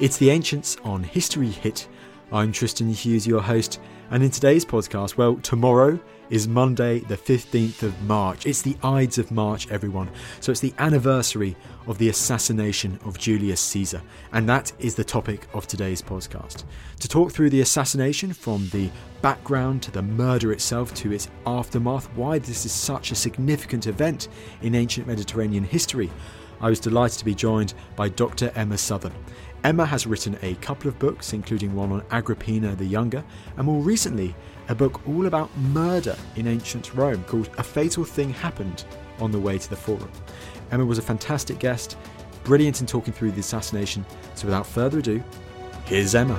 It's the Ancients on History Hit. I'm Tristan Hughes, your host, and in today's podcast, well, tomorrow is Monday, the 15th of March. It's the Ides of March, everyone. So it's the anniversary of the assassination of Julius Caesar, and that is the topic of today's podcast. To talk through the assassination from the background to the murder itself to its aftermath, why this is such a significant event in ancient Mediterranean history, I was delighted to be joined by Dr. Emma Southon. Emma has written a couple of books, including one on Agrippina the Younger, and more recently, a book all about murder in ancient Rome called A Fatal Thing Happened on the Way to the Forum. Emma was a fantastic guest, brilliant in talking through the assassination. So without further ado, here's Emma.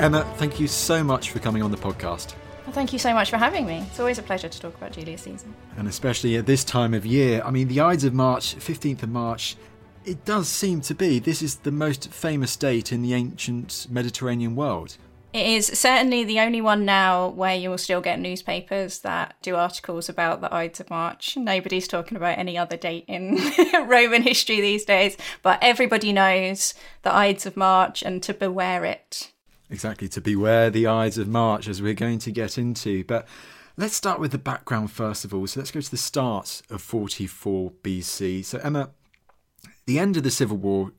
Emma, thank you so much for coming on the podcast. Well, thank you so much for having me. It's always a pleasure to talk about Julius Caesar. And especially at this time of year. I mean, the Ides of March, 15th of March, it does seem to be. This is the most famous date in the ancient Mediterranean world. It is certainly the only one now where you will still get newspapers that do articles about the Ides of March. Nobody's talking about any other date in Roman history these days, but everybody knows the Ides of March and to beware it. Exactly, to beware the Ides of March, as we're going to get into. But let's start with the background first of all. So let's go to the start of 44 BC. So, Emma, the end of the Civil War,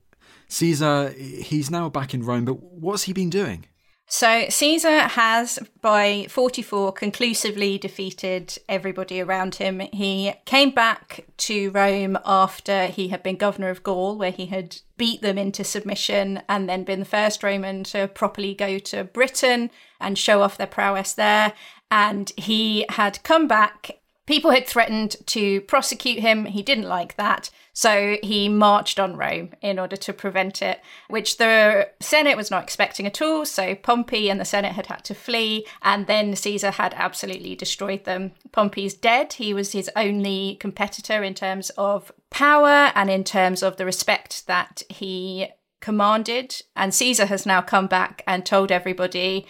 Caesar, he's now back in Rome, but what's he been doing? So Caesar has, by 44, conclusively defeated everybody around him. He came back to Rome after he had been governor of Gaul, where he had beat them into submission and then been the first Roman to properly go to Britain and show off their prowess there. And he had come back People had threatened to prosecute him. He didn't like that. So he marched on Rome in order to prevent it, which the Senate was not expecting at all. So Pompey and the Senate had had to flee, and then Caesar had absolutely destroyed them. Pompey's dead. He was his only competitor in terms of power and in terms of the respect that he commanded. And Caesar has now come back and told everybody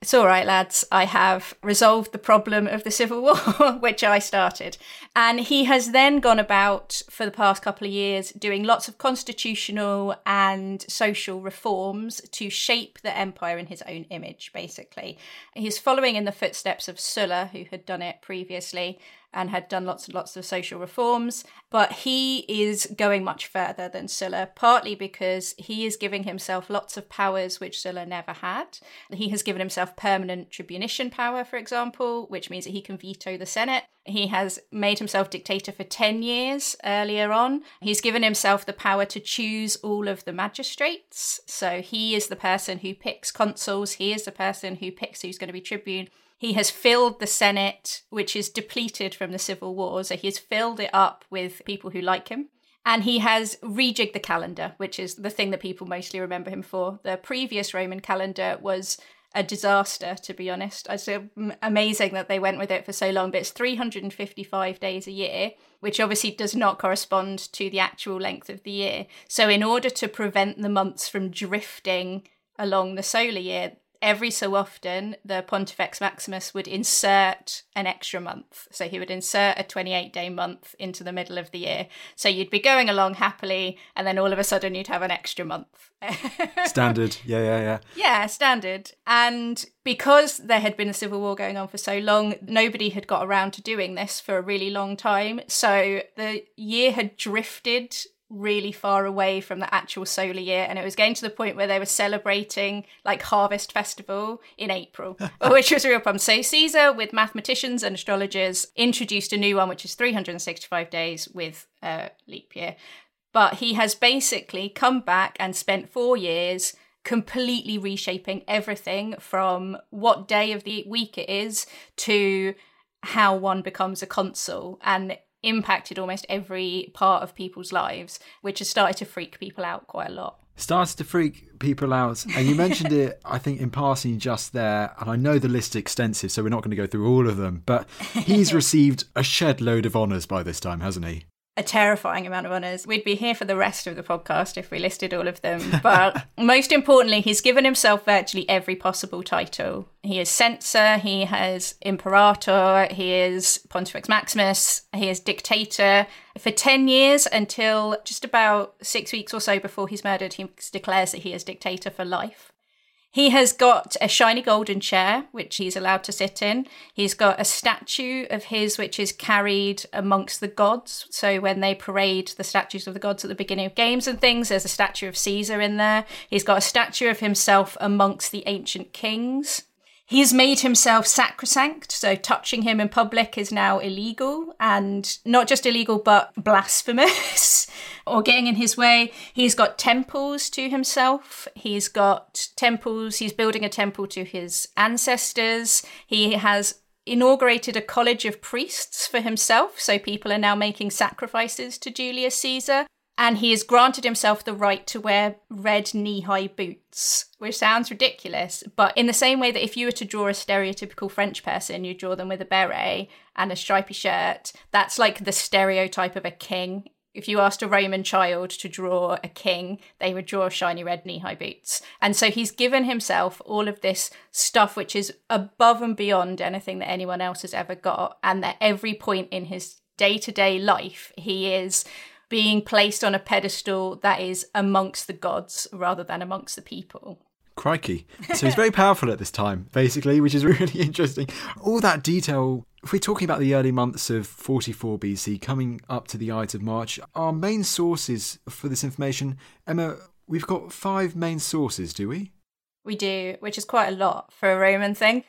it's all right, lads. I have resolved the problem of the Civil War, which I started. And he has then gone about for the past couple of years doing lots of constitutional and social reforms to shape the empire in his own image, basically. He's following in the footsteps of Sulla, who had done it previously and had done lots and lots of social reforms. But he is going much further than Sulla, partly because he is giving himself lots of powers which Sulla never had. He has given himself permanent tribunician power, for example, which means that he can veto the Senate. He has made himself dictator for 10 years earlier on. He's given himself the power to choose all of the magistrates. So he is the person who picks consuls, he is the person who picks who's going to be tribune. He has filled the Senate, which is depleted from the civil war. So he has filled it up with people who like him. And he has rejigged the calendar, which is the thing that people mostly remember him for. The previous Roman calendar was a disaster, to be honest. It's amazing that they went with it for so long, but it's 355 days a year, which obviously does not correspond to the actual length of the year. So, in order to prevent the months from drifting along the solar year, every so often the Pontifex Maximus would insert an extra month. So he would insert a 28 day month into the middle of the year. So you'd be going along happily, and then all of a sudden you'd have an extra month. standard. Yeah, yeah, yeah. Yeah, standard. And because there had been a civil war going on for so long, nobody had got around to doing this for a really long time. So the year had drifted really far away from the actual solar year and it was getting to the point where they were celebrating like harvest festival in april which was a real problem. So caesar with mathematicians and astrologers introduced a new one which is 365 days with a leap year. But he has basically come back and spent four years completely reshaping everything from what day of the week it is to how one becomes a consul. And impacted almost every part of people's lives, which has started to freak people out quite a lot. Starts to freak people out. And you mentioned it, I think, in passing just there. And I know the list is extensive, so we're not going to go through all of them. But he's received a shed load of honours by this time, hasn't he? A terrifying amount of honours. We'd be here for the rest of the podcast if we listed all of them. But most importantly, he's given himself virtually every possible title. He is censor, he has imperator, he is Pontifex Maximus, he is dictator. For 10 years until just about six weeks or so before he's murdered, he declares that he is dictator for life. He has got a shiny golden chair, which he's allowed to sit in. He's got a statue of his, which is carried amongst the gods. So when they parade the statues of the gods at the beginning of games and things, there's a statue of Caesar in there. He's got a statue of himself amongst the ancient kings. He's made himself sacrosanct, so touching him in public is now illegal, and not just illegal, but blasphemous or getting in his way. He's got temples to himself. He's got temples, he's building a temple to his ancestors. He has inaugurated a college of priests for himself, so people are now making sacrifices to Julius Caesar and he has granted himself the right to wear red knee high boots, which sounds ridiculous. But in the same way that if you were to draw a stereotypical French person, you draw them with a beret and a stripy shirt, that's like the stereotype of a king. If you asked a Roman child to draw a king, they would draw shiny red knee high boots. And so he's given himself all of this stuff which is above and beyond anything that anyone else has ever got. And that every point in his day to day life, he is being placed on a pedestal that is amongst the gods rather than amongst the people. Crikey. So he's very powerful at this time, basically, which is really interesting. All that detail, if we're talking about the early months of 44 BC coming up to the Ides of March, our main sources for this information, Emma, we've got five main sources, do we? We do, which is quite a lot for a Roman thing.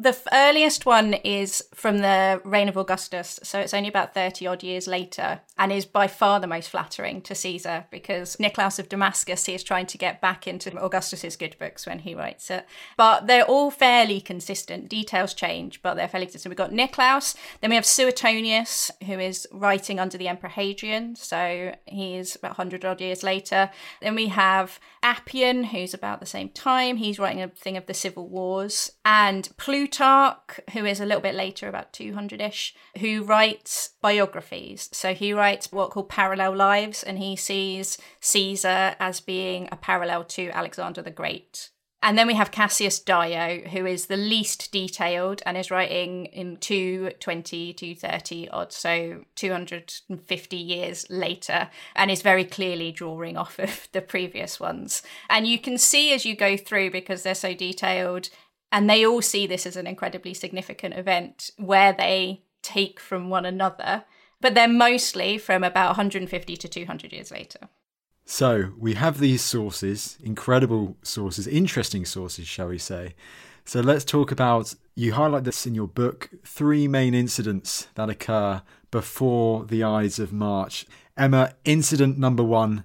The earliest one is from the reign of Augustus, so it's only about 30 odd years later, and is by far the most flattering to Caesar because Nicolaus of Damascus he is trying to get back into Augustus's good books when he writes it. But they're all fairly consistent. Details change, but they're fairly consistent. We've got Nicolaus, then we have Suetonius, who is writing under the Emperor Hadrian, so he's about 100 odd years later. Then we have Appian, who's about the same time, he's writing a thing of the civil wars, and Plutarch Plutarch, who is a little bit later, about 200 ish, who writes biographies. So he writes what called parallel lives, and he sees Caesar as being a parallel to Alexander the Great. And then we have Cassius Dio, who is the least detailed and is writing in 220, 230 odd, so 250 years later, and is very clearly drawing off of the previous ones. And you can see as you go through, because they're so detailed, and they all see this as an incredibly significant event where they take from one another, but they're mostly from about 150 to 200 years later. So we have these sources, incredible sources, interesting sources, shall we say. So let's talk about, you highlight this in your book, three main incidents that occur before the Ides of March. Emma, incident number one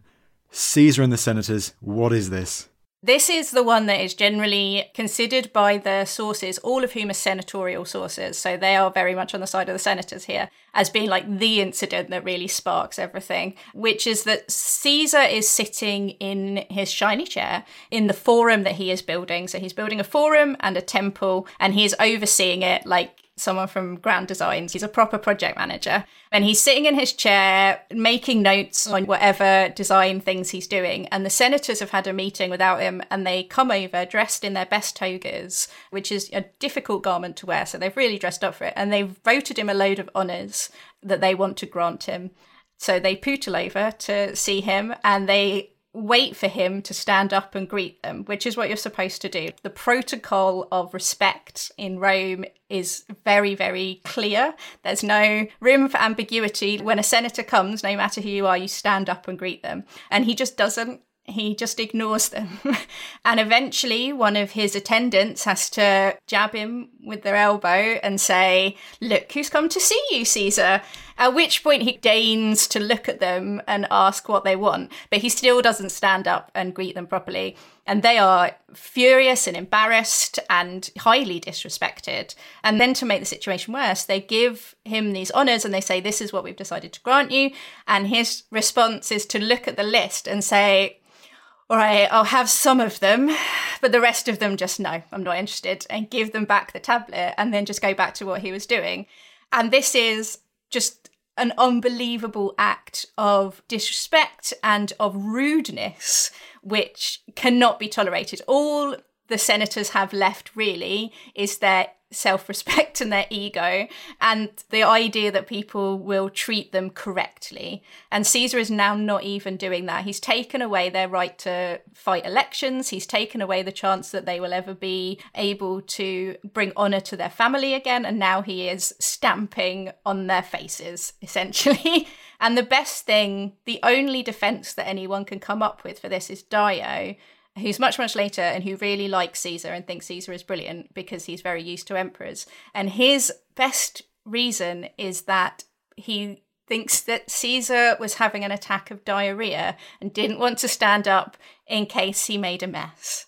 Caesar and the senators. What is this? This is the one that is generally considered by the sources, all of whom are senatorial sources. So they are very much on the side of the senators here, as being like the incident that really sparks everything, which is that Caesar is sitting in his shiny chair in the forum that he is building. So he's building a forum and a temple, and he is overseeing it like someone from Grand Designs. He's a proper project manager. And he's sitting in his chair making notes on whatever design things he's doing. And the senators have had a meeting without him and they come over dressed in their best togas, which is a difficult garment to wear. So they've really dressed up for it. And they've voted him a load of honours that they want to grant him. So they pootle over to see him and they wait for him to stand up and greet them, which is what you're supposed to do. The protocol of respect in Rome is very, very clear. There's no room for ambiguity. When a senator comes, no matter who you are, you stand up and greet them. And he just doesn't. He just ignores them. and eventually, one of his attendants has to jab him with their elbow and say, Look who's come to see you, Caesar. At which point he deigns to look at them and ask what they want, but he still doesn't stand up and greet them properly. And they are furious and embarrassed and highly disrespected. And then to make the situation worse, they give him these honours and they say, This is what we've decided to grant you. And his response is to look at the list and say, all right, I'll have some of them, but the rest of them just no, I'm not interested, and give them back the tablet and then just go back to what he was doing. And this is just an unbelievable act of disrespect and of rudeness, which cannot be tolerated. All the senators have left really is their self respect and their ego, and the idea that people will treat them correctly. And Caesar is now not even doing that. He's taken away their right to fight elections, he's taken away the chance that they will ever be able to bring honour to their family again, and now he is stamping on their faces, essentially. and the best thing, the only defence that anyone can come up with for this is Dio who's much, much later and who really likes Caesar and thinks Caesar is brilliant because he's very used to emperors. And his best reason is that he thinks that Caesar was having an attack of diarrhea and didn't want to stand up in case he made a mess.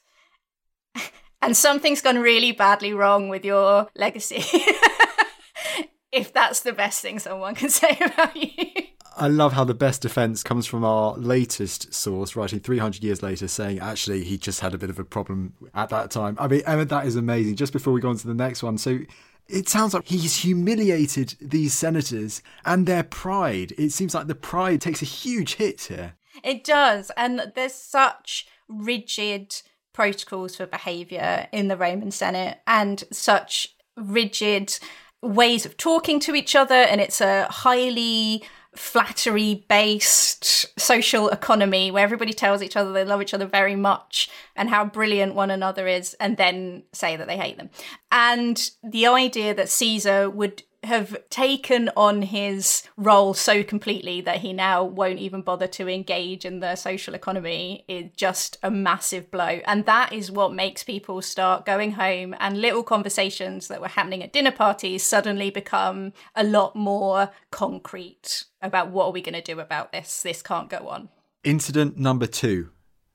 and something's gone really badly wrong with your legacy. if that's the best thing someone can say about you. I love how the best defense comes from our latest source, writing 300 years later, saying actually he just had a bit of a problem at that time. I mean, Emma, that is amazing. Just before we go on to the next one, so it sounds like he's humiliated these senators and their pride. It seems like the pride takes a huge hit here. It does. And there's such rigid protocols for behavior in the Roman Senate and such rigid ways of talking to each other. And it's a highly flattery based social economy where everybody tells each other they love each other very much and how brilliant one another is and then say that they hate them. And the idea that Caesar would have taken on his role so completely that he now won't even bother to engage in the social economy is just a massive blow. And that is what makes people start going home and little conversations that were happening at dinner parties suddenly become a lot more concrete about what are we going to do about this? This can't go on. Incident number two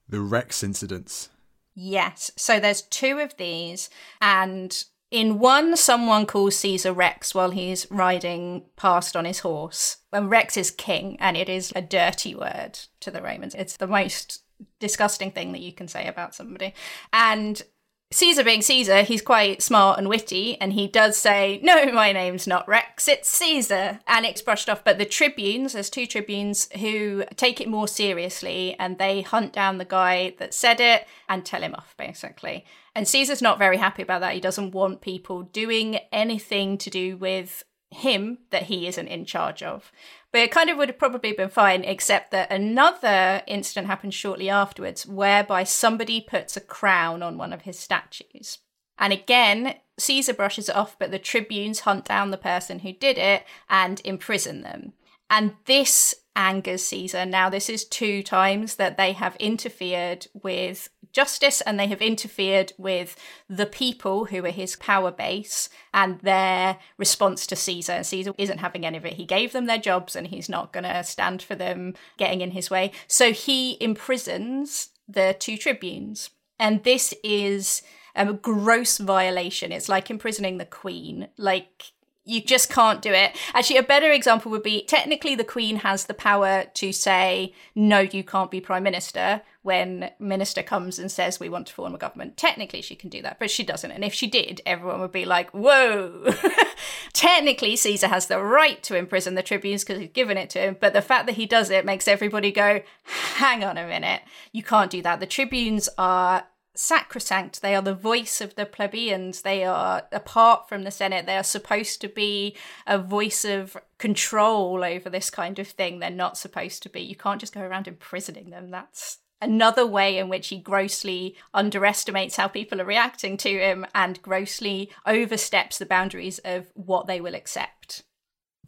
the Rex incidents. Yes. So there's two of these, and in one, someone calls Caesar Rex while he's riding past on his horse. And Rex is king, and it is a dirty word to the Romans. It's the most disgusting thing that you can say about somebody. And Caesar being Caesar, he's quite smart and witty, and he does say, No, my name's not Rex, it's Caesar. And it's brushed off. But the tribunes, there's two tribunes who take it more seriously and they hunt down the guy that said it and tell him off, basically. And Caesar's not very happy about that. He doesn't want people doing anything to do with him that he isn't in charge of. But it kind of would have probably been fine, except that another incident happened shortly afterwards whereby somebody puts a crown on one of his statues. And again, Caesar brushes it off, but the tribunes hunt down the person who did it and imprison them. And this angers Caesar. Now, this is two times that they have interfered with justice and they have interfered with the people who are his power base and their response to Caesar. Caesar isn't having any of it. He gave them their jobs and he's not going to stand for them getting in his way. So he imprisons the two tribunes. And this is a gross violation. It's like imprisoning the queen. Like you just can't do it. Actually, a better example would be technically the Queen has the power to say, no, you can't be Prime Minister when Minister comes and says, we want to form a government. Technically, she can do that, but she doesn't. And if she did, everyone would be like, whoa. technically, Caesar has the right to imprison the tribunes because he's given it to him. But the fact that he does it makes everybody go, hang on a minute. You can't do that. The tribunes are sacrosanct. They are the voice of the plebeians. They are apart from the Senate. They are supposed to be a voice of control over this kind of thing. They're not supposed to be. You can't just go around imprisoning them. That's another way in which he grossly underestimates how people are reacting to him and grossly oversteps the boundaries of what they will accept.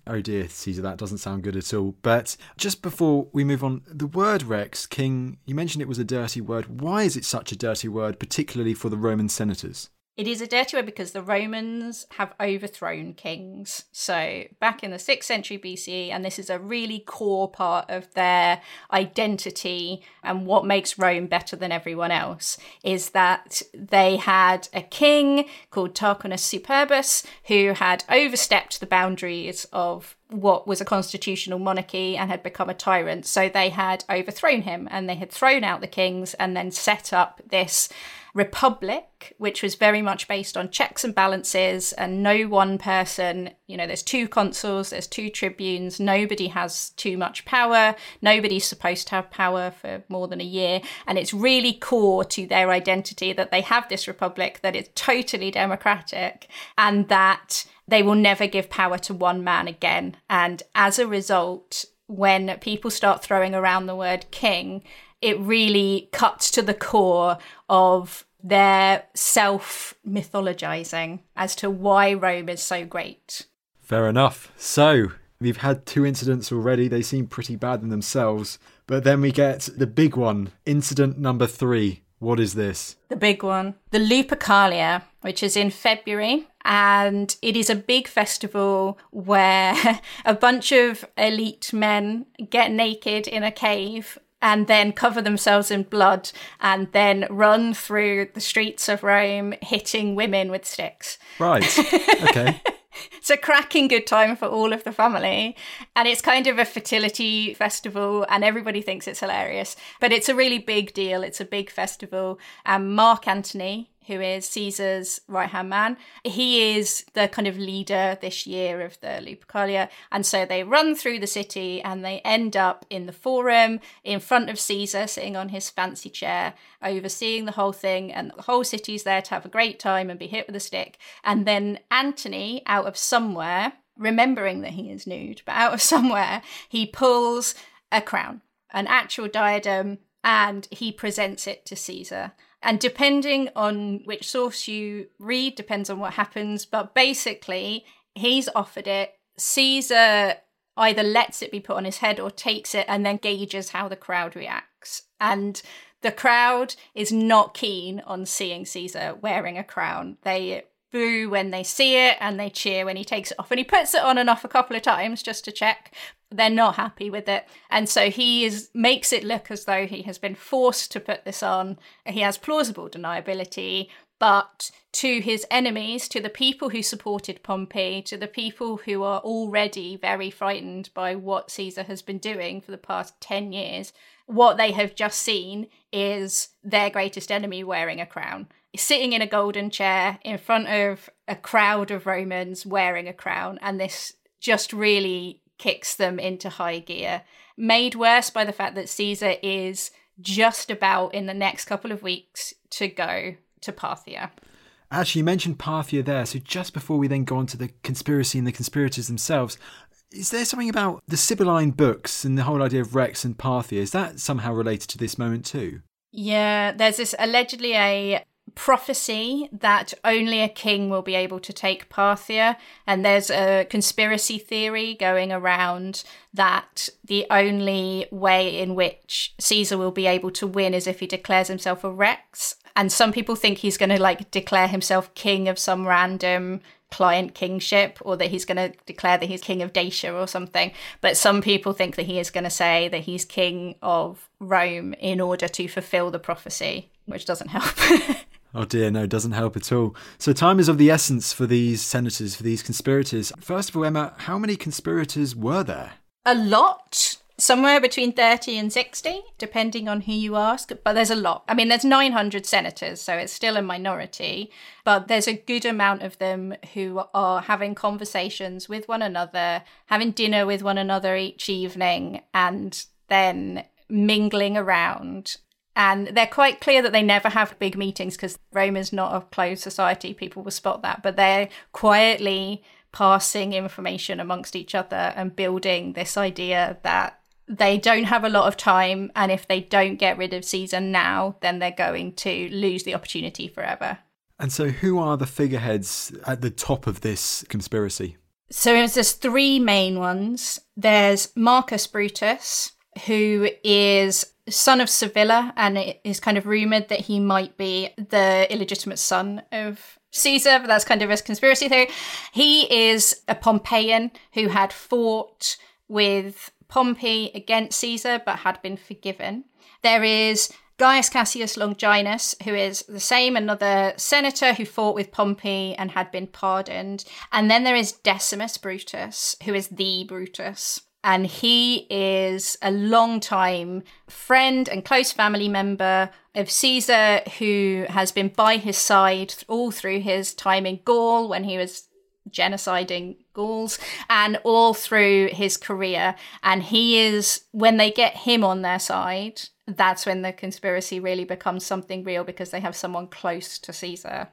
Oh dear, Caesar, that doesn't sound good at all. But just before we move on, the word Rex, king, you mentioned it was a dirty word. Why is it such a dirty word, particularly for the Roman senators? It is a dirty word because the Romans have overthrown kings. So, back in the 6th century BCE, and this is a really core part of their identity and what makes Rome better than everyone else, is that they had a king called Tarquinius Superbus who had overstepped the boundaries of what was a constitutional monarchy and had become a tyrant. So they had overthrown him and they had thrown out the kings and then set up this republic, which was very much based on checks and balances and no one person, you know, there's two consuls, there's two tribunes, nobody has too much power, nobody's supposed to have power for more than a year. And it's really core to their identity that they have this republic, that it's totally democratic, and that they will never give power to one man again. And as a result, when people start throwing around the word king, it really cuts to the core of their self mythologizing as to why Rome is so great. Fair enough. So, we've had two incidents already. They seem pretty bad in themselves. But then we get the big one, incident number three. What is this? The big one. The Lupercalia, which is in February. And it is a big festival where a bunch of elite men get naked in a cave and then cover themselves in blood and then run through the streets of Rome hitting women with sticks. Right. Okay. It's a cracking good time for all of the family. And it's kind of a fertility festival, and everybody thinks it's hilarious. But it's a really big deal. It's a big festival. And Mark Antony, who is Caesar's right hand man. He is the kind of leader this year of the Lupercalia. And so they run through the city and they end up in the forum in front of Caesar, sitting on his fancy chair, overseeing the whole thing. And the whole city's there to have a great time and be hit with a stick. And then Antony, out of somewhere, remembering that he is nude, but out of somewhere, he pulls a crown, an actual diadem, and he presents it to Caesar. And depending on which source you read, depends on what happens. But basically, he's offered it. Caesar either lets it be put on his head or takes it and then gauges how the crowd reacts. And the crowd is not keen on seeing Caesar wearing a crown. They boo when they see it and they cheer when he takes it off. And he puts it on and off a couple of times just to check. They're not happy with it. And so he is makes it look as though he has been forced to put this on. He has plausible deniability, but to his enemies, to the people who supported Pompey, to the people who are already very frightened by what Caesar has been doing for the past 10 years, what they have just seen is their greatest enemy wearing a crown sitting in a golden chair in front of a crowd of Romans wearing a crown, and this just really kicks them into high gear. Made worse by the fact that Caesar is just about in the next couple of weeks to go to Parthia. Actually, you mentioned Parthia there, so just before we then go on to the conspiracy and the conspirators themselves, is there something about the Sibylline books and the whole idea of Rex and Parthia? Is that somehow related to this moment too? Yeah, there's this allegedly a prophecy that only a king will be able to take Parthia. And there's a conspiracy theory going around that the only way in which Caesar will be able to win is if he declares himself a Rex. And some people think he's going to like declare himself king of some random client kingship or that he's going to declare that he's king of Dacia or something. But some people think that he is going to say that he's king of Rome in order to fulfill the prophecy, which doesn't help. Oh dear, no, doesn't help at all. So time is of the essence for these senators, for these conspirators. First of all, Emma, how many conspirators were there? A lot. Somewhere between 30 and 60, depending on who you ask. But there's a lot. I mean, there's 900 senators, so it's still a minority. But there's a good amount of them who are having conversations with one another, having dinner with one another each evening, and then mingling around and they're quite clear that they never have big meetings because Rome is not a closed society. People will spot that, but they're quietly passing information amongst each other and building this idea that they don't have a lot of time, and if they don't get rid of Caesar now, then they're going to lose the opportunity forever. And so, who are the figureheads at the top of this conspiracy? So, there's three main ones. There's Marcus Brutus, who is son of Servilia, and it is kind of rumored that he might be the illegitimate son of Caesar, but that's kind of a conspiracy theory. He is a Pompeian who had fought with Pompey against Caesar but had been forgiven. There is Gaius Cassius Longinus, who is the same, another senator who fought with Pompey and had been pardoned. And then there is Decimus Brutus, who is the Brutus. And he is a long time friend and close family member of Caesar, who has been by his side all through his time in Gaul when he was genociding Gauls and all through his career. And he is, when they get him on their side, that's when the conspiracy really becomes something real because they have someone close to Caesar.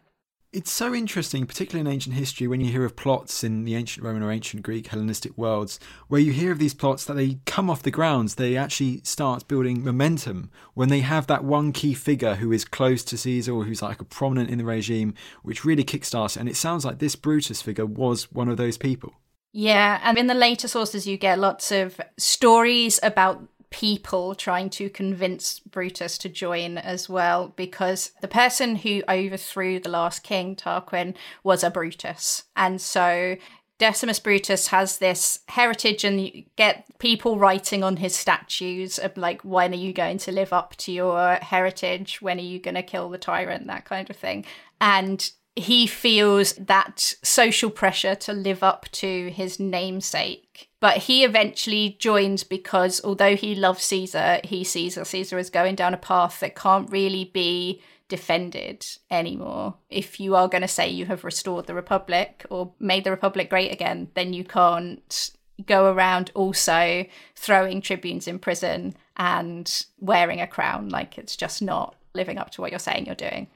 It's so interesting, particularly in ancient history, when you hear of plots in the ancient Roman or ancient Greek Hellenistic worlds, where you hear of these plots that they come off the grounds, they actually start building momentum when they have that one key figure who is close to Caesar or who's like a prominent in the regime, which really kickstarts. And it sounds like this Brutus figure was one of those people. Yeah, and in the later sources, you get lots of stories about people trying to convince Brutus to join as well, because the person who overthrew the last king, Tarquin, was a Brutus. And so Decimus Brutus has this heritage, and you get people writing on his statues of like, when are you going to live up to your heritage? When are you going to kill the tyrant? That kind of thing. And he feels that social pressure to live up to his namesake. But he eventually joins because although he loves Caesar, he sees that Caesar is going down a path that can't really be defended anymore. If you are going to say you have restored the Republic or made the Republic great again, then you can't go around also throwing tribunes in prison and wearing a crown. Like it's just not living up to what you're saying you're doing.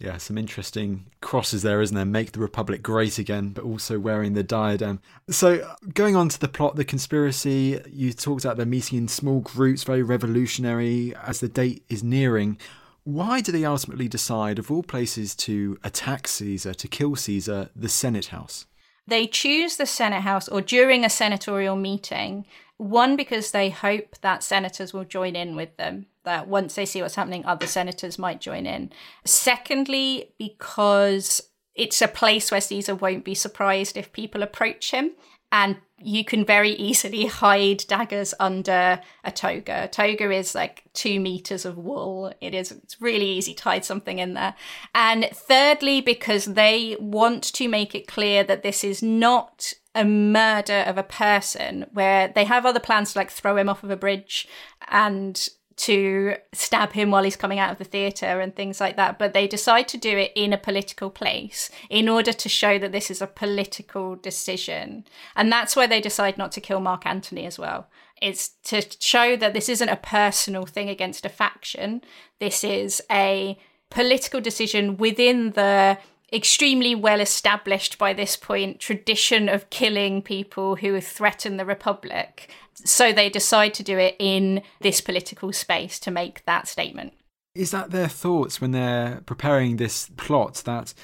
Yeah, some interesting crosses there, isn't there? Make the Republic great again, but also wearing the diadem. So, going on to the plot, the conspiracy, you talked about them meeting in small groups, very revolutionary as the date is nearing. Why do they ultimately decide, of all places, to attack Caesar, to kill Caesar, the Senate House? They choose the Senate House or during a senatorial meeting, one, because they hope that senators will join in with them that once they see what's happening, other senators might join in. Secondly, because it's a place where Caesar won't be surprised if people approach him. And you can very easily hide daggers under a toga. A toga is like two meters of wool. It is it's really easy to hide something in there. And thirdly, because they want to make it clear that this is not a murder of a person where they have other plans to like throw him off of a bridge and to stab him while he's coming out of the theatre and things like that. But they decide to do it in a political place in order to show that this is a political decision. And that's why they decide not to kill Mark Antony as well. It's to show that this isn't a personal thing against a faction. This is a political decision within the extremely well established by this point tradition of killing people who threaten the republic so they decide to do it in this political space to make that statement. Is that their thoughts when they're preparing this plot that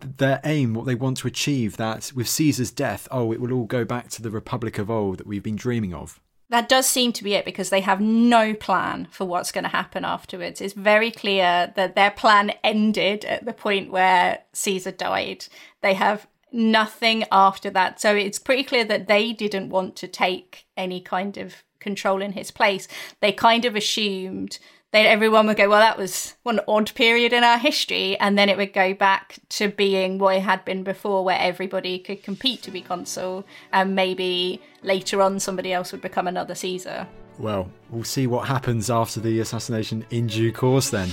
their aim, what they want to achieve, that with Caesar's death, oh, it will all go back to the Republic of old that we've been dreaming of? That does seem to be it because they have no plan for what's going to happen afterwards. It's very clear that their plan ended at the point where Caesar died. They have nothing after that. So it's pretty clear that they didn't want to take any kind of control in his place. They kind of assumed that everyone would go, well, that was one odd period in our history. And then it would go back to being what it had been before, where everybody could compete to be consul. And maybe later on, somebody else would become another Caesar. Well, we'll see what happens after the assassination in due course then.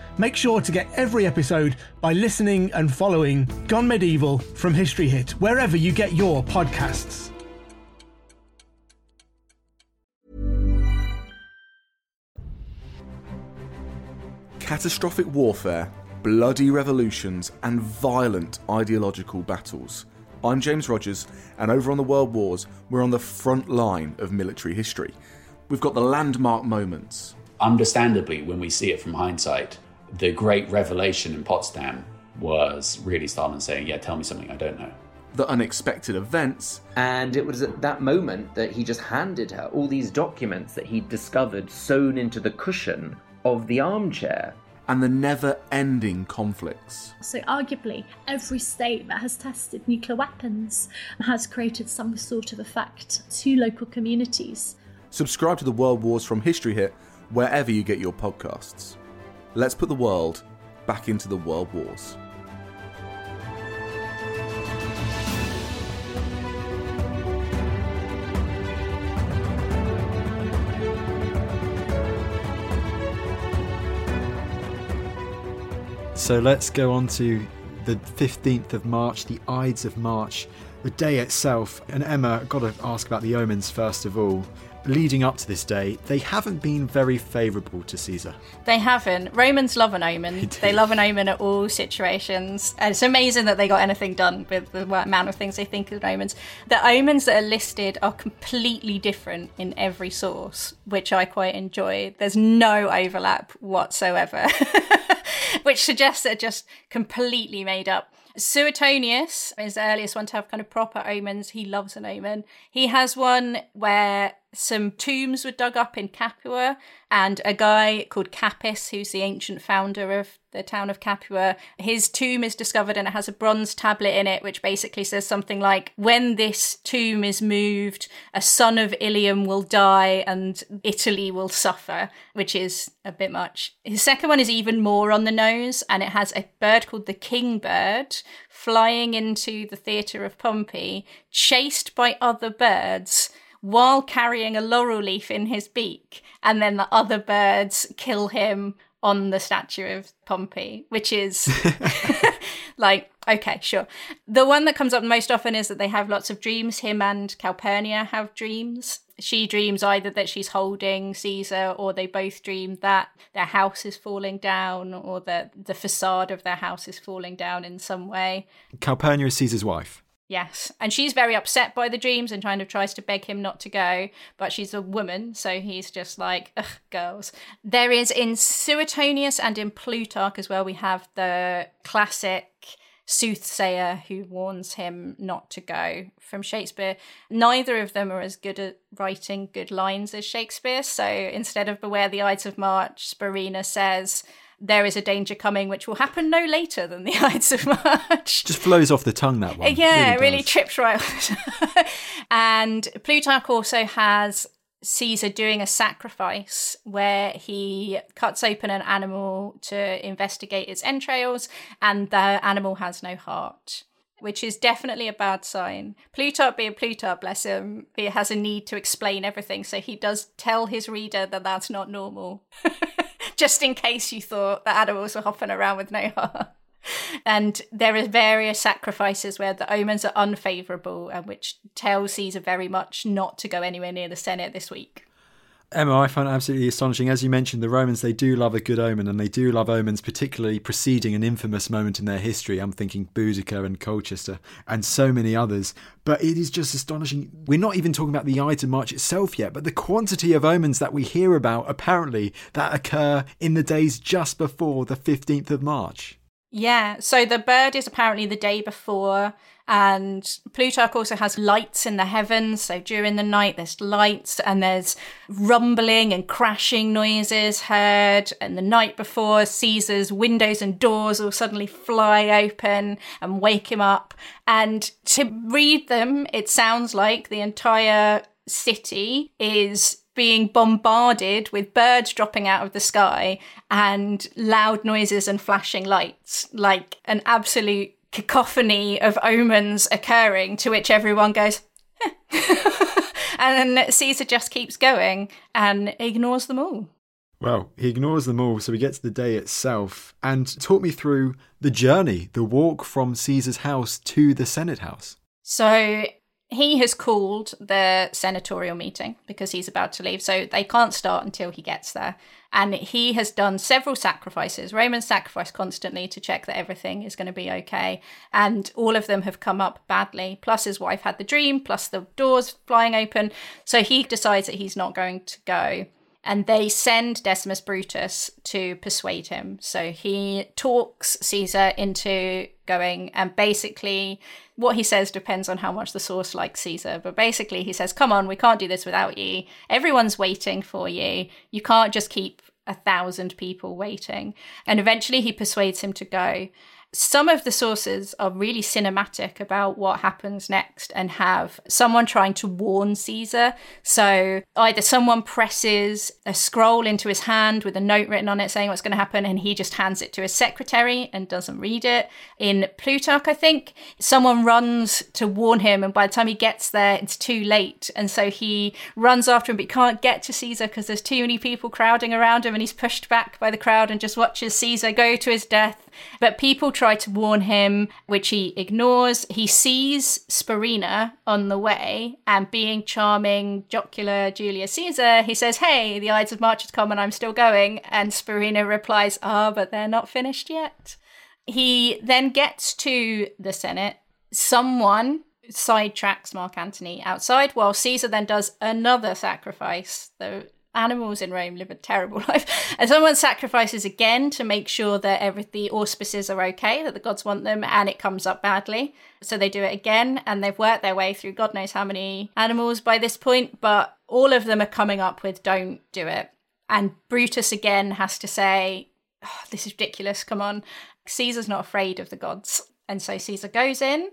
Make sure to get every episode by listening and following Gone Medieval from History Hit, wherever you get your podcasts. Catastrophic warfare, bloody revolutions, and violent ideological battles. I'm James Rogers, and over on the World Wars, we're on the front line of military history. We've got the landmark moments. Understandably, when we see it from hindsight, the great revelation in Potsdam was really Stalin saying, Yeah, tell me something I don't know. The unexpected events. And it was at that moment that he just handed her all these documents that he'd discovered sewn into the cushion of the armchair. And the never ending conflicts. So, arguably, every state that has tested nuclear weapons has created some sort of effect to local communities. Subscribe to the World Wars from History Hit wherever you get your podcasts. Let's put the world back into the world wars. So let's go on to the 15th of March, the Ides of March, the day itself. And Emma, got to ask about the omens first of all leading up to this day, they haven't been very favourable to Caesar. They haven't. Romans love an omen. They love an omen at all situations. And it's amazing that they got anything done with the amount of things they think of omens. The omens that are listed are completely different in every source, which I quite enjoy. There's no overlap whatsoever, which suggests they're just completely made up. Suetonius is the earliest one to have kind of proper omens. He loves an omen. He has one where some tombs were dug up in Capua, and a guy called Capys, who's the ancient founder of the town of Capua, his tomb is discovered and it has a bronze tablet in it, which basically says something like, When this tomb is moved, a son of Ilium will die and Italy will suffer, which is a bit much. His second one is even more on the nose, and it has a bird called the kingbird flying into the theatre of Pompey, chased by other birds while carrying a laurel leaf in his beak, and then the other birds kill him on the statue of Pompey, which is like, okay, sure. The one that comes up most often is that they have lots of dreams. Him and Calpurnia have dreams. She dreams either that she's holding Caesar, or they both dream that their house is falling down, or that the facade of their house is falling down in some way. Calpurnia is Caesar's wife. Yes, and she's very upset by the dreams and kind of tries to beg him not to go, but she's a woman, so he's just like, ugh, girls. There is in Suetonius and in Plutarch as well, we have the classic soothsayer who warns him not to go from Shakespeare. Neither of them are as good at writing good lines as Shakespeare, so instead of Beware the Ides of March, Spurinna says, there is a danger coming which will happen no later than the Ides of March. Just flows off the tongue, that one. Yeah, really, really trips right off. and Plutarch also has Caesar doing a sacrifice where he cuts open an animal to investigate its entrails, and the animal has no heart, which is definitely a bad sign. Plutarch, being Plutarch, bless him, he has a need to explain everything, so he does tell his reader that that's not normal. Just in case you thought the animals were hopping around with no heart. and there are various sacrifices where the omens are unfavorable and which tells Caesar very much not to go anywhere near the Senate this week. Emma, I find it absolutely astonishing. As you mentioned, the Romans, they do love a good omen, and they do love omens, particularly preceding an infamous moment in their history. I'm thinking Boudica and Colchester, and so many others. But it is just astonishing. We're not even talking about the Ides of March itself yet, but the quantity of omens that we hear about, apparently, that occur in the days just before the 15th of March. Yeah, so the bird is apparently the day before, and Plutarch also has lights in the heavens. So during the night, there's lights and there's rumbling and crashing noises heard. And the night before, Caesar's windows and doors will suddenly fly open and wake him up. And to read them, it sounds like the entire city is being bombarded with birds dropping out of the sky and loud noises and flashing lights, like an absolute cacophony of omens occurring to which everyone goes, and then Caesar just keeps going and ignores them all. Well, he ignores them all, so we get to the day itself and talk me through the journey, the walk from Caesar's house to the Senate house. So he has called the senatorial meeting because he's about to leave. So they can't start until he gets there. And he has done several sacrifices. Romans sacrifice constantly to check that everything is going to be okay. And all of them have come up badly. Plus, his wife had the dream, plus the doors flying open. So he decides that he's not going to go and they send Decimus Brutus to persuade him. So he talks Caesar into going, and basically, what he says depends on how much the source likes Caesar. But basically, he says, Come on, we can't do this without you. Everyone's waiting for you. You can't just keep a thousand people waiting. And eventually, he persuades him to go some of the sources are really cinematic about what happens next and have someone trying to warn Caesar. So either someone presses a scroll into his hand with a note written on it saying what's going to happen, and he just hands it to his secretary and doesn't read it. In Plutarch, I think, someone runs to warn him, and by the time he gets there, it's too late. And so he runs after him, but can't get to Caesar because there's too many people crowding around him, and he's pushed back by the crowd and just watches Caesar go to his death. But people try to warn him, which he ignores. He sees Spurinna on the way, and being charming, jocular Julius Caesar, he says, Hey, the Ides of March has come and I'm still going. And Spurinna replies, Ah, oh, but they're not finished yet. He then gets to the Senate. Someone sidetracks Mark Antony outside, while Caesar then does another sacrifice. The animals in Rome live a terrible life. And someone sacrifices again to make sure that every, the auspices are okay, that the gods want them, and it comes up badly. So they do it again, and they've worked their way through God knows how many animals by this point, but all of them are coming up with don't do it. And Brutus again has to say, oh, This is ridiculous, come on. Caesar's not afraid of the gods. And so Caesar goes in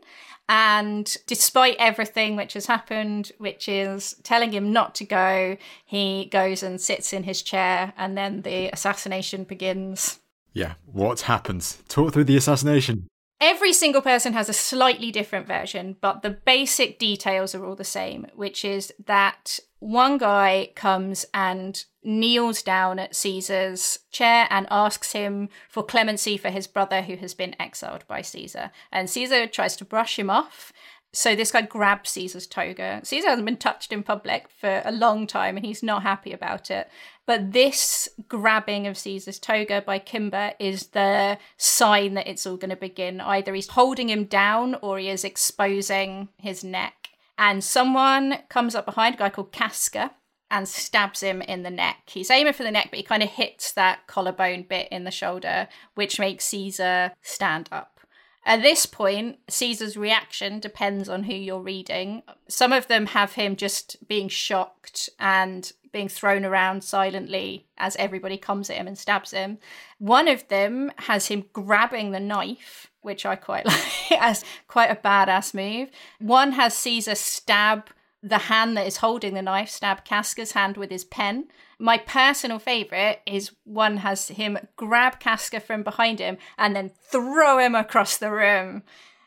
and despite everything which has happened, which is telling him not to go, he goes and sits in his chair, and then the assassination begins. Yeah, what happens? Talk through the assassination. Every single person has a slightly different version, but the basic details are all the same, which is that one guy comes and kneels down at Caesar's chair and asks him for clemency for his brother who has been exiled by Caesar. And Caesar tries to brush him off. So this guy grabs Caesar's toga. Caesar hasn't been touched in public for a long time and he's not happy about it. But this grabbing of Caesar's toga by Cimber is the sign that it's all going to begin. Either he's holding him down or he is exposing his neck and someone comes up behind a guy called Casca and stabs him in the neck. He's aiming for the neck, but he kind of hits that collarbone bit in the shoulder, which makes Caesar stand up. At this point, Caesar's reaction depends on who you're reading. Some of them have him just being shocked and being thrown around silently as everybody comes at him and stabs him. One of them has him grabbing the knife which I quite like as quite a badass move. One has Caesar stab the hand that is holding the knife stab Casca's hand with his pen. My personal favorite is one has him grab Casca from behind him and then throw him across the room.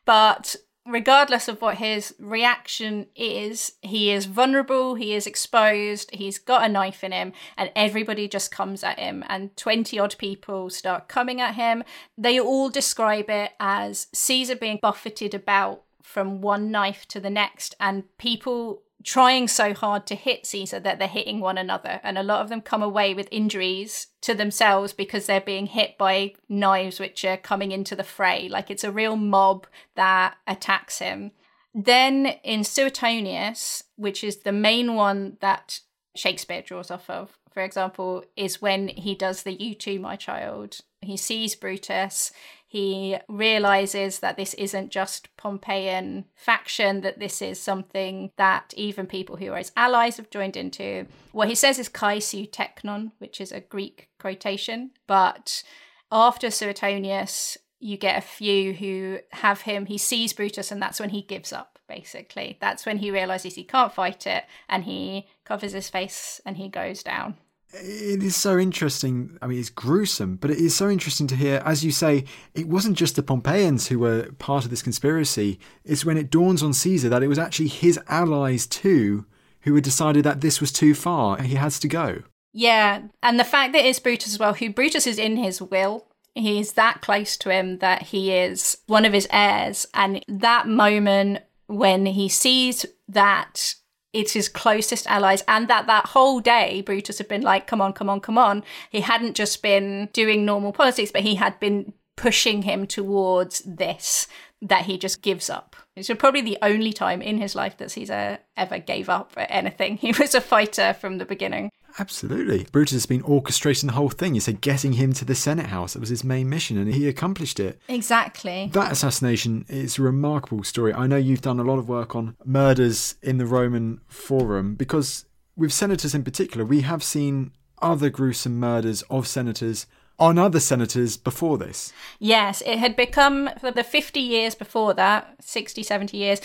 But regardless of what his reaction is, he is vulnerable, he is exposed, he's got a knife in him, and everybody just comes at him. And 20 odd people start coming at him. They all describe it as Caesar being buffeted about from one knife to the next, and people trying so hard to hit Caesar that they're hitting one another. And a lot of them come away with injuries to themselves because they're being hit by knives which are coming into the fray. Like it's a real mob that attacks him. Then in Suetonius, which is the main one that Shakespeare draws off of, for example, is when he does the You too, my child. He sees Brutus, he realizes that this isn't just Pompeian faction, that this is something that even people who are his allies have joined into. What he says is kai su teknon, which is a Greek quotation, but after Suetonius, you get a few who have him, he sees Brutus, and that's when he gives up, basically. That's when he realizes he can't fight it, and he covers his face and he goes down it is so interesting. I mean, it's gruesome, but it is so interesting to hear, as you say, it wasn't just the Pompeians who were part of this conspiracy. It's when it dawns on Caesar that it was actually his allies too who had decided that this was too far. He has to go. Yeah, and the fact that it's Brutus as well, who Brutus is in his will. He's that close to him that he is one of his heirs. And that moment when he sees that it's his closest allies and that that whole day brutus had been like come on come on come on. He hadn't just been doing normal politics but he had been pushing him towards this that he just gives up it's probably the only time in his life that caesar ever gave up at anything he was a fighter from the beginning Absolutely. Brutus has been orchestrating the whole thing. You said getting him to the Senate House. That was his main mission, and he accomplished it. Exactly. That assassination is a remarkable story. I know you've done a lot of work on murders in the Roman Forum because, with senators in particular, we have seen other gruesome murders of senators on other senators before this. Yes, it had become, for the 50 years before that, 60, 70 years,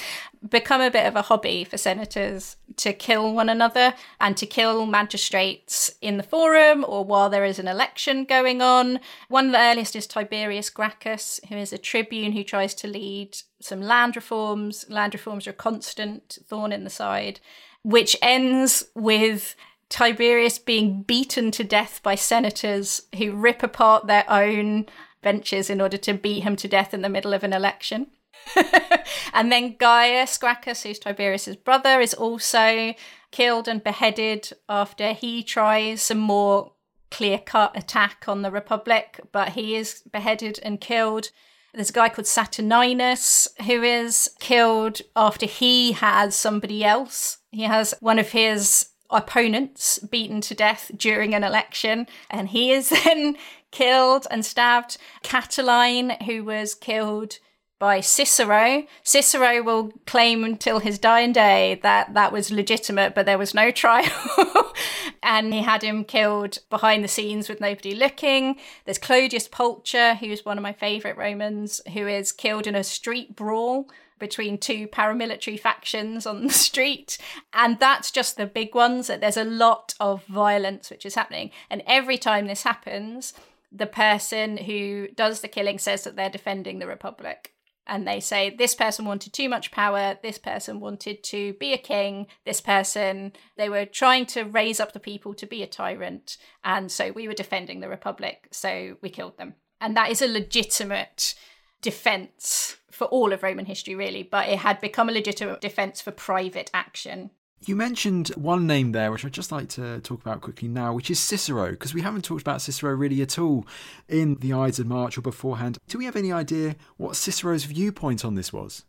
become a bit of a hobby for senators to kill one another and to kill magistrates in the forum or while there is an election going on. One of the earliest is Tiberius Gracchus, who is a tribune who tries to lead some land reforms. Land reforms are a constant thorn in the side, which ends with Tiberius being beaten to death by senators who rip apart their own benches in order to beat him to death in the middle of an election. and then Gaius Gracchus, who's Tiberius's brother, is also killed and beheaded after he tries some more clear cut attack on the Republic, but he is beheaded and killed. There's a guy called Saturninus who is killed after he has somebody else. He has one of his opponents beaten to death during an election, and he is then killed and stabbed. Catiline, who was killed by Cicero. Cicero will claim until his dying day that that was legitimate, but there was no trial. and he had him killed behind the scenes with nobody looking. There's Clodius Pulcher, who's one of my favourite Romans, who is killed in a street brawl between two paramilitary factions on the street. And that's just the big ones. That there's a lot of violence which is happening. And every time this happens, the person who does the killing says that they're defending the Republic. And they say, this person wanted too much power, this person wanted to be a king, this person, they were trying to raise up the people to be a tyrant. And so we were defending the Republic, so we killed them. And that is a legitimate defense for all of Roman history, really, but it had become a legitimate defense for private action. You mentioned one name there, which I'd just like to talk about quickly now, which is Cicero, because we haven't talked about Cicero really at all in the Ides of March or beforehand. Do we have any idea what Cicero's viewpoint on this was?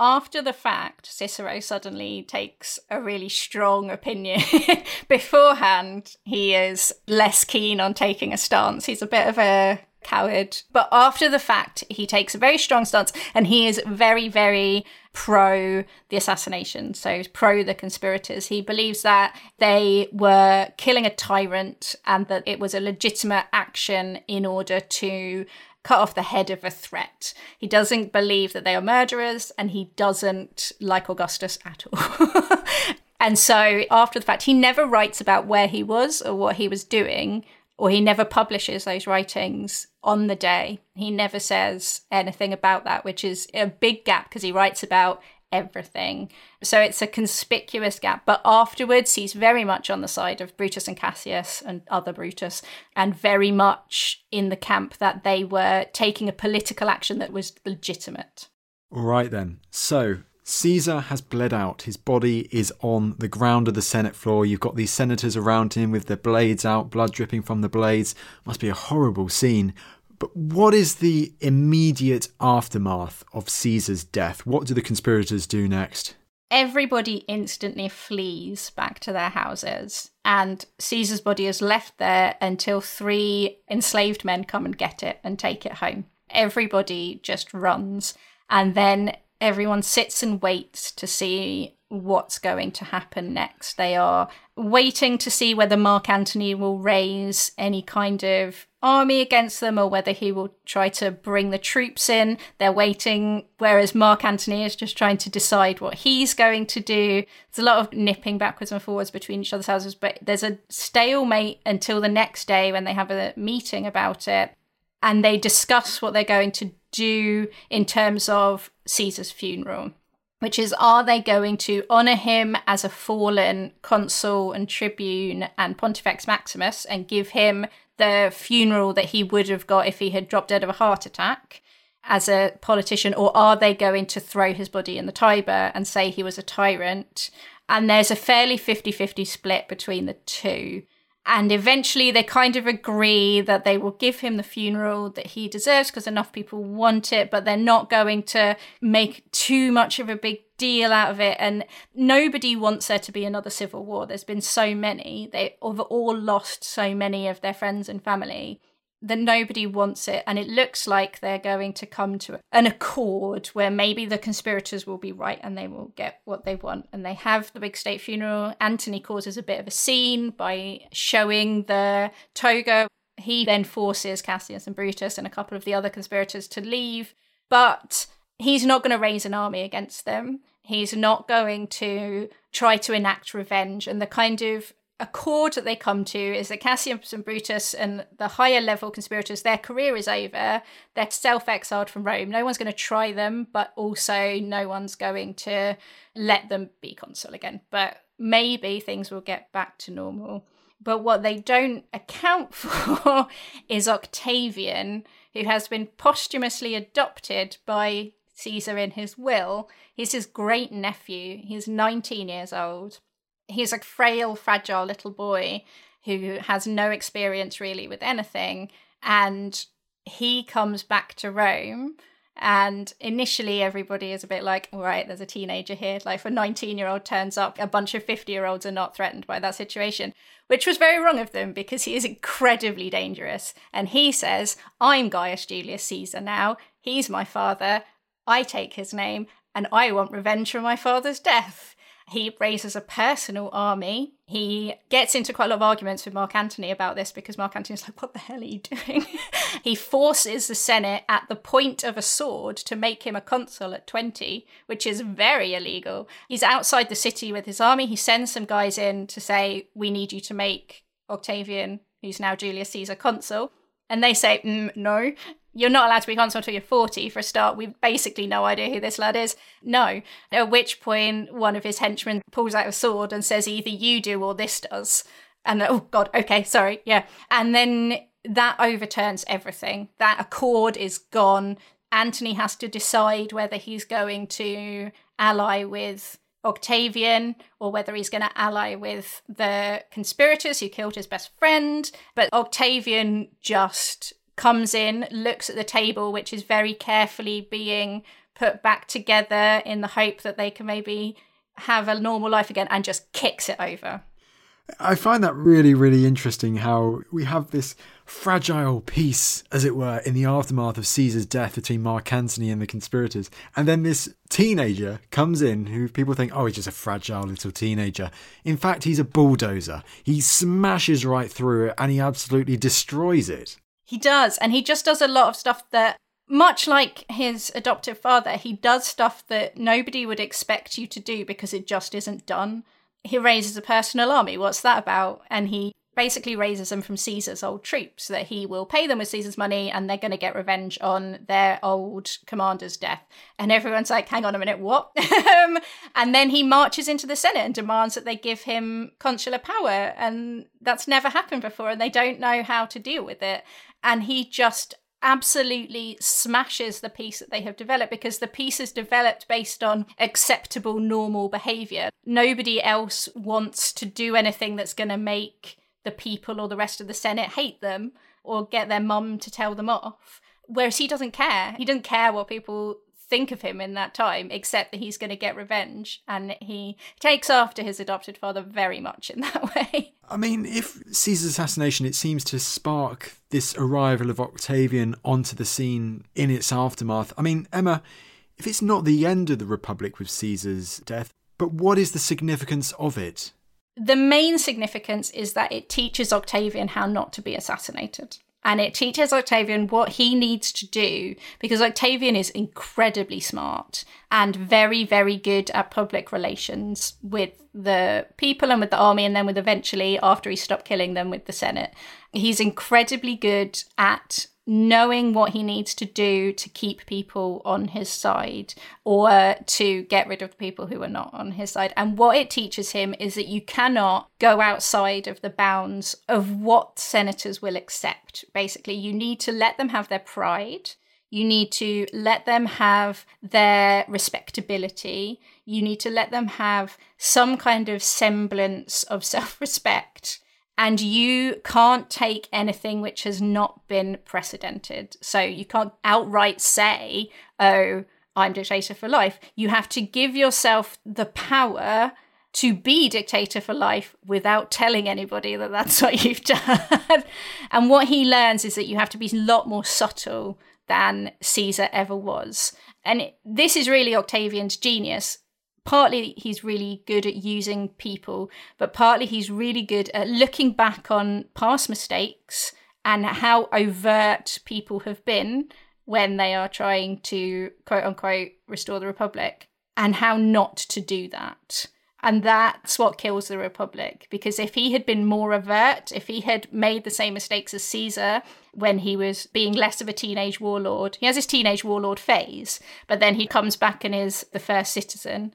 After the fact, Cicero suddenly takes a really strong opinion. beforehand, he is less keen on taking a stance. He's a bit of a coward. But after the fact, he takes a very strong stance and he is very, very pro the assassination, so pro the conspirators. He believes that they were killing a tyrant and that it was a legitimate action in order to cut off the head of a threat. He doesn't believe that they are murderers and he doesn't like Augustus at all. and so after the fact, he never writes about where he was or what he was doing, or he never publishes those writings on the day. He never says anything about that, which is a big gap because he writes about everything. So it's a conspicuous gap. But afterwards, he's very much on the side of Brutus and Cassius and other Brutus, and very much in the camp that they were taking a political action that was legitimate. All right, then. So Caesar has bled out. His body is on the ground of the Senate floor. You've got these senators around him with their blades out, blood dripping from the blades. Must be a horrible scene. But what is the immediate aftermath of Caesar's death? What do the conspirators do next? Everybody instantly flees back to their houses, and Caesar's body is left there until three enslaved men come and get it and take it home. Everybody just runs, and then everyone sits and waits to see what's going to happen next. They are waiting to see whether Mark Antony will raise any kind of army against them or whether he will try to bring the troops in. They're waiting, whereas Mark Antony is just trying to decide what he's going to do. There's a lot of nipping backwards and forwards between each other's houses, but there's a stalemate until the next day when they have a meeting about it and they discuss what they're going to do in terms of Caesar's funeral which is are they going to honour him as a fallen consul and tribune and Pontifex Maximus and give him the funeral that he would have got if he had dropped dead of a heart attack as a politician, or are they going to throw his body in the Tiber and say he was a tyrant? And there's a fairly 50 50 split between the two. And eventually they kind of agree that they will give him the funeral that he deserves because enough people want it, but they're not going to make too much of a big deal out of it. And nobody wants there to be another civil war. There's been so many. They've all lost so many of their friends and family that nobody wants it. And it looks like they're going to come to an accord where maybe the conspirators will be right and they will get what they want. And they have the big state funeral. Antony causes a bit of a scene by showing the toga. He then forces Cassius and Brutus and a couple of the other conspirators to leave. But he's not going to raise an army against them. He's not going to try to enact revenge. And the kind of accord that they come to is that Cassius and Brutus and the higher level conspirators, their career is over. They're self exiled from Rome. No one's going to try them, but also no one's going to let them be consul again. But maybe things will get back to normal. But what they don't account for is Octavian, who has been posthumously adopted by Caesar in his will. He's his great nephew. He's 19 years old he's a frail, fragile little boy who has no experience really with anything. And he comes back to Rome. And initially, everybody is a bit like, all right, there's a teenager here. Like, a 19 year old turns up, a bunch of 50 year olds are not threatened by that situation, which was very wrong of them because he is incredibly dangerous. And he says, I'm Gaius Julius Caesar now. He's my father. I take his name, and I want revenge for my father's death. He raises a personal army. He gets into quite a lot of arguments with Mark Antony about this because Mark Antony's like, what the hell are you doing? he forces the Senate at the point of a sword to make him a consul at 20, which is very illegal. He's outside the city with his army. He sends some guys in to say, we need you to make Octavian, who's now Julius Caesar, consul. And they say, mm, no, you're not allowed to be consul until you're 40 for a start. We've basically no idea who this lad is. No. At which point, one of his henchmen pulls out a sword and says, either you do or this does. And oh, God, okay, sorry, yeah. And then that overturns everything. That accord is gone. Antony has to decide whether he's going to ally with Octavian or whether he's going to ally with the conspirators who killed his best friend. But Octavian just comes in, looks at the table, which is very carefully being put back together in the hope that they can maybe have a normal life again, and just kicks it over. I find that really, really interesting how we have this fragile peace, as it were, in the aftermath of Caesar's death between Mark Antony and the conspirators. And then this teenager comes in who people think, oh, he's just a fragile little teenager. In fact, he's a bulldozer. He smashes right through it and he absolutely destroys it. He does. And he just does a lot of stuff that, much like his adoptive father, he does stuff that nobody would expect you to do because it just isn't done. He raises a personal army. What's that about? And he basically raises them from Caesar's old troops, that he will pay them with Caesar's money and they're going to get revenge on their old commander's death. And everyone's like, hang on a minute, what? Um, and then he marches into the Senate and demands that they give him consular power. And that's never happened before, and they don't know how to deal with it. And he just absolutely smashes the peace that they have developed because the peace is developed based on acceptable normal behavior. Nobody else wants to do anything that's going to make the people or the rest of the Senate hate them or get their mum to tell them off. Whereas he doesn't care. He doesn't care what people think of him in that time, except that he's going to get revenge. And he takes after his adopted father very much in that way. I mean, if Caesar's assassination, it seems to spark this arrival of Octavian onto the scene in its aftermath. I mean, Emma, if it's not the end of the Republic with Caesar's death, but what is the significance of it? The main significance is that it teaches Octavian how not to be assassinated. And it teaches Octavian what he needs to do because Octavian is incredibly smart and very, very good at public relations with the people and with the army, and then with eventually, after he stopped killing them, with the Senate. He's incredibly good at knowing what he needs to do to keep people on his side or to get rid of the people who are not on his side. And what it teaches him is that you cannot go outside of the bounds of what senators will accept. Basically, you need to let them have their pride. You need to let them have their respectability. You need to let them have some kind of semblance of self respect and you can't take anything which has not been precedented. So you can't outright say, oh, I'm dictator for life. You have to give yourself the power to be dictator for life without telling anybody that that's what you've done. and what he learns is that you have to be a lot more subtle than Caesar ever was. And this is really Octavian's genius partly he's really good at using people, but partly he's really good at looking back on past mistakes and how overt people have been when they are trying to quote unquote restore the republic and how not to do that. And that's what kills the Republic. Because if he had been more overt, if he had made the same mistakes as Caesar when he was being less of a teenage warlord, he has his teenage warlord phase, but then he comes back and is the first citizen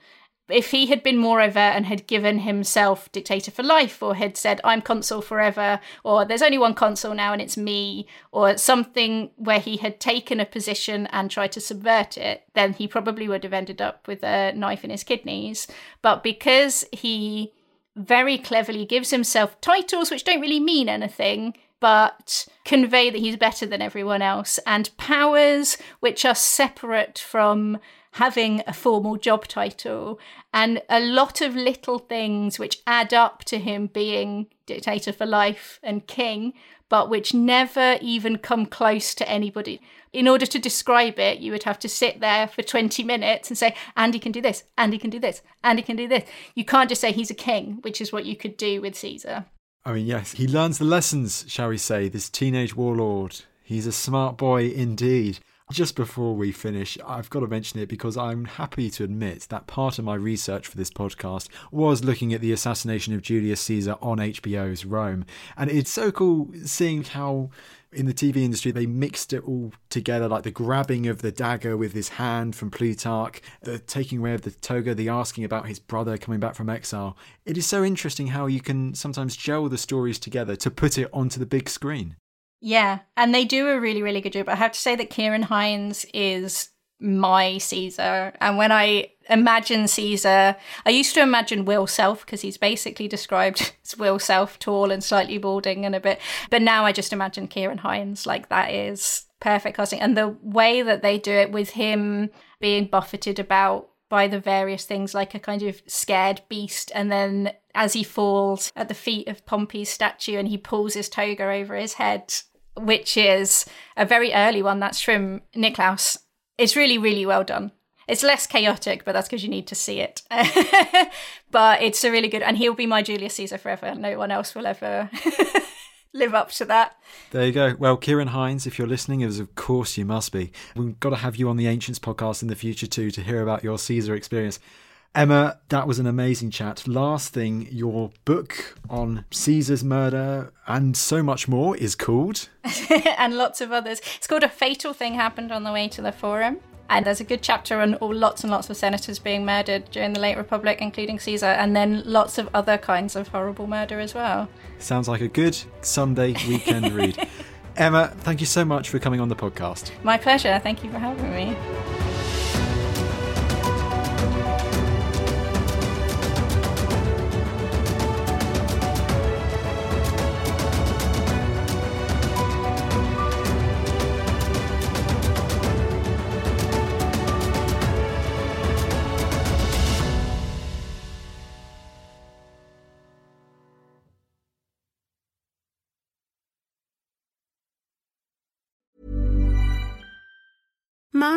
if he had been more overt and had given himself dictator for life or had said i'm consul forever or there's only one consul now and it's me or something where he had taken a position and tried to subvert it then he probably would have ended up with a knife in his kidneys. But because he very cleverly gives himself titles which don't really mean anything but convey that he's better than everyone else and powers which are separate from having a formal job title and a lot of little things which add up to him being dictator for life and king, but which never even come close to anybody. In order to describe it, you would have to sit there for 20 minutes and say, Andy can do this, Andy can do this, Andy can do this. You can't just say he's a king, which is what you could do with Caesar. I mean, yes, he learns the lessons, shall we say, this teenage warlord. He's a smart boy indeed. Just before we finish, I've got to mention it because I'm happy to admit that part of my research for this podcast was looking at the assassination of Julius Caesar on HBO's Rome. And it's so cool seeing how in the TV industry, they mixed it all together, like the grabbing of the dagger with his hand from Plutarch, the taking away of the toga, the asking about his brother coming back from exile. It is so interesting how you can sometimes gel the stories together to put it onto the big screen. Yeah, and they do a really, really good job. I have to say that Ciarán Hinds is my Caesar. And when I imagine Caesar, I used to imagine Will Self because he's basically described as Will Self, tall and slightly balding and a bit. But now I just imagine Ciarán Hinds like that is perfect casting. And the way that they do it with him being buffeted about by the various things like a kind of scared beast and then as he falls at the feet of Pompey's statue and he pulls his toga over his head which is a very early one. That's from Nicolaus. It's really, really well done. It's less chaotic, but that's because you need to see it. but it's a really good, and he'll be my Julius Caesar forever. No one else will ever live up to that. There you go. Well, Ciarán Hinds, if you're listening, as of course you must be, we've got to have you on the Ancients podcast in the future too to hear about your Caesar experience. Emma, that was an amazing chat. Last thing, your book on Caesar's murder and so much more is called. and lots of others. It's called A Fatal Thing Happened on the Way to the Forum. And there's a good chapter on all lots and lots of senators being murdered during the late Republic, including Caesar, and then lots of other kinds of horrible murder as well. Sounds like a good Sunday weekend read. Emma, thank you so much for coming on the podcast. My pleasure. Thank you for having me.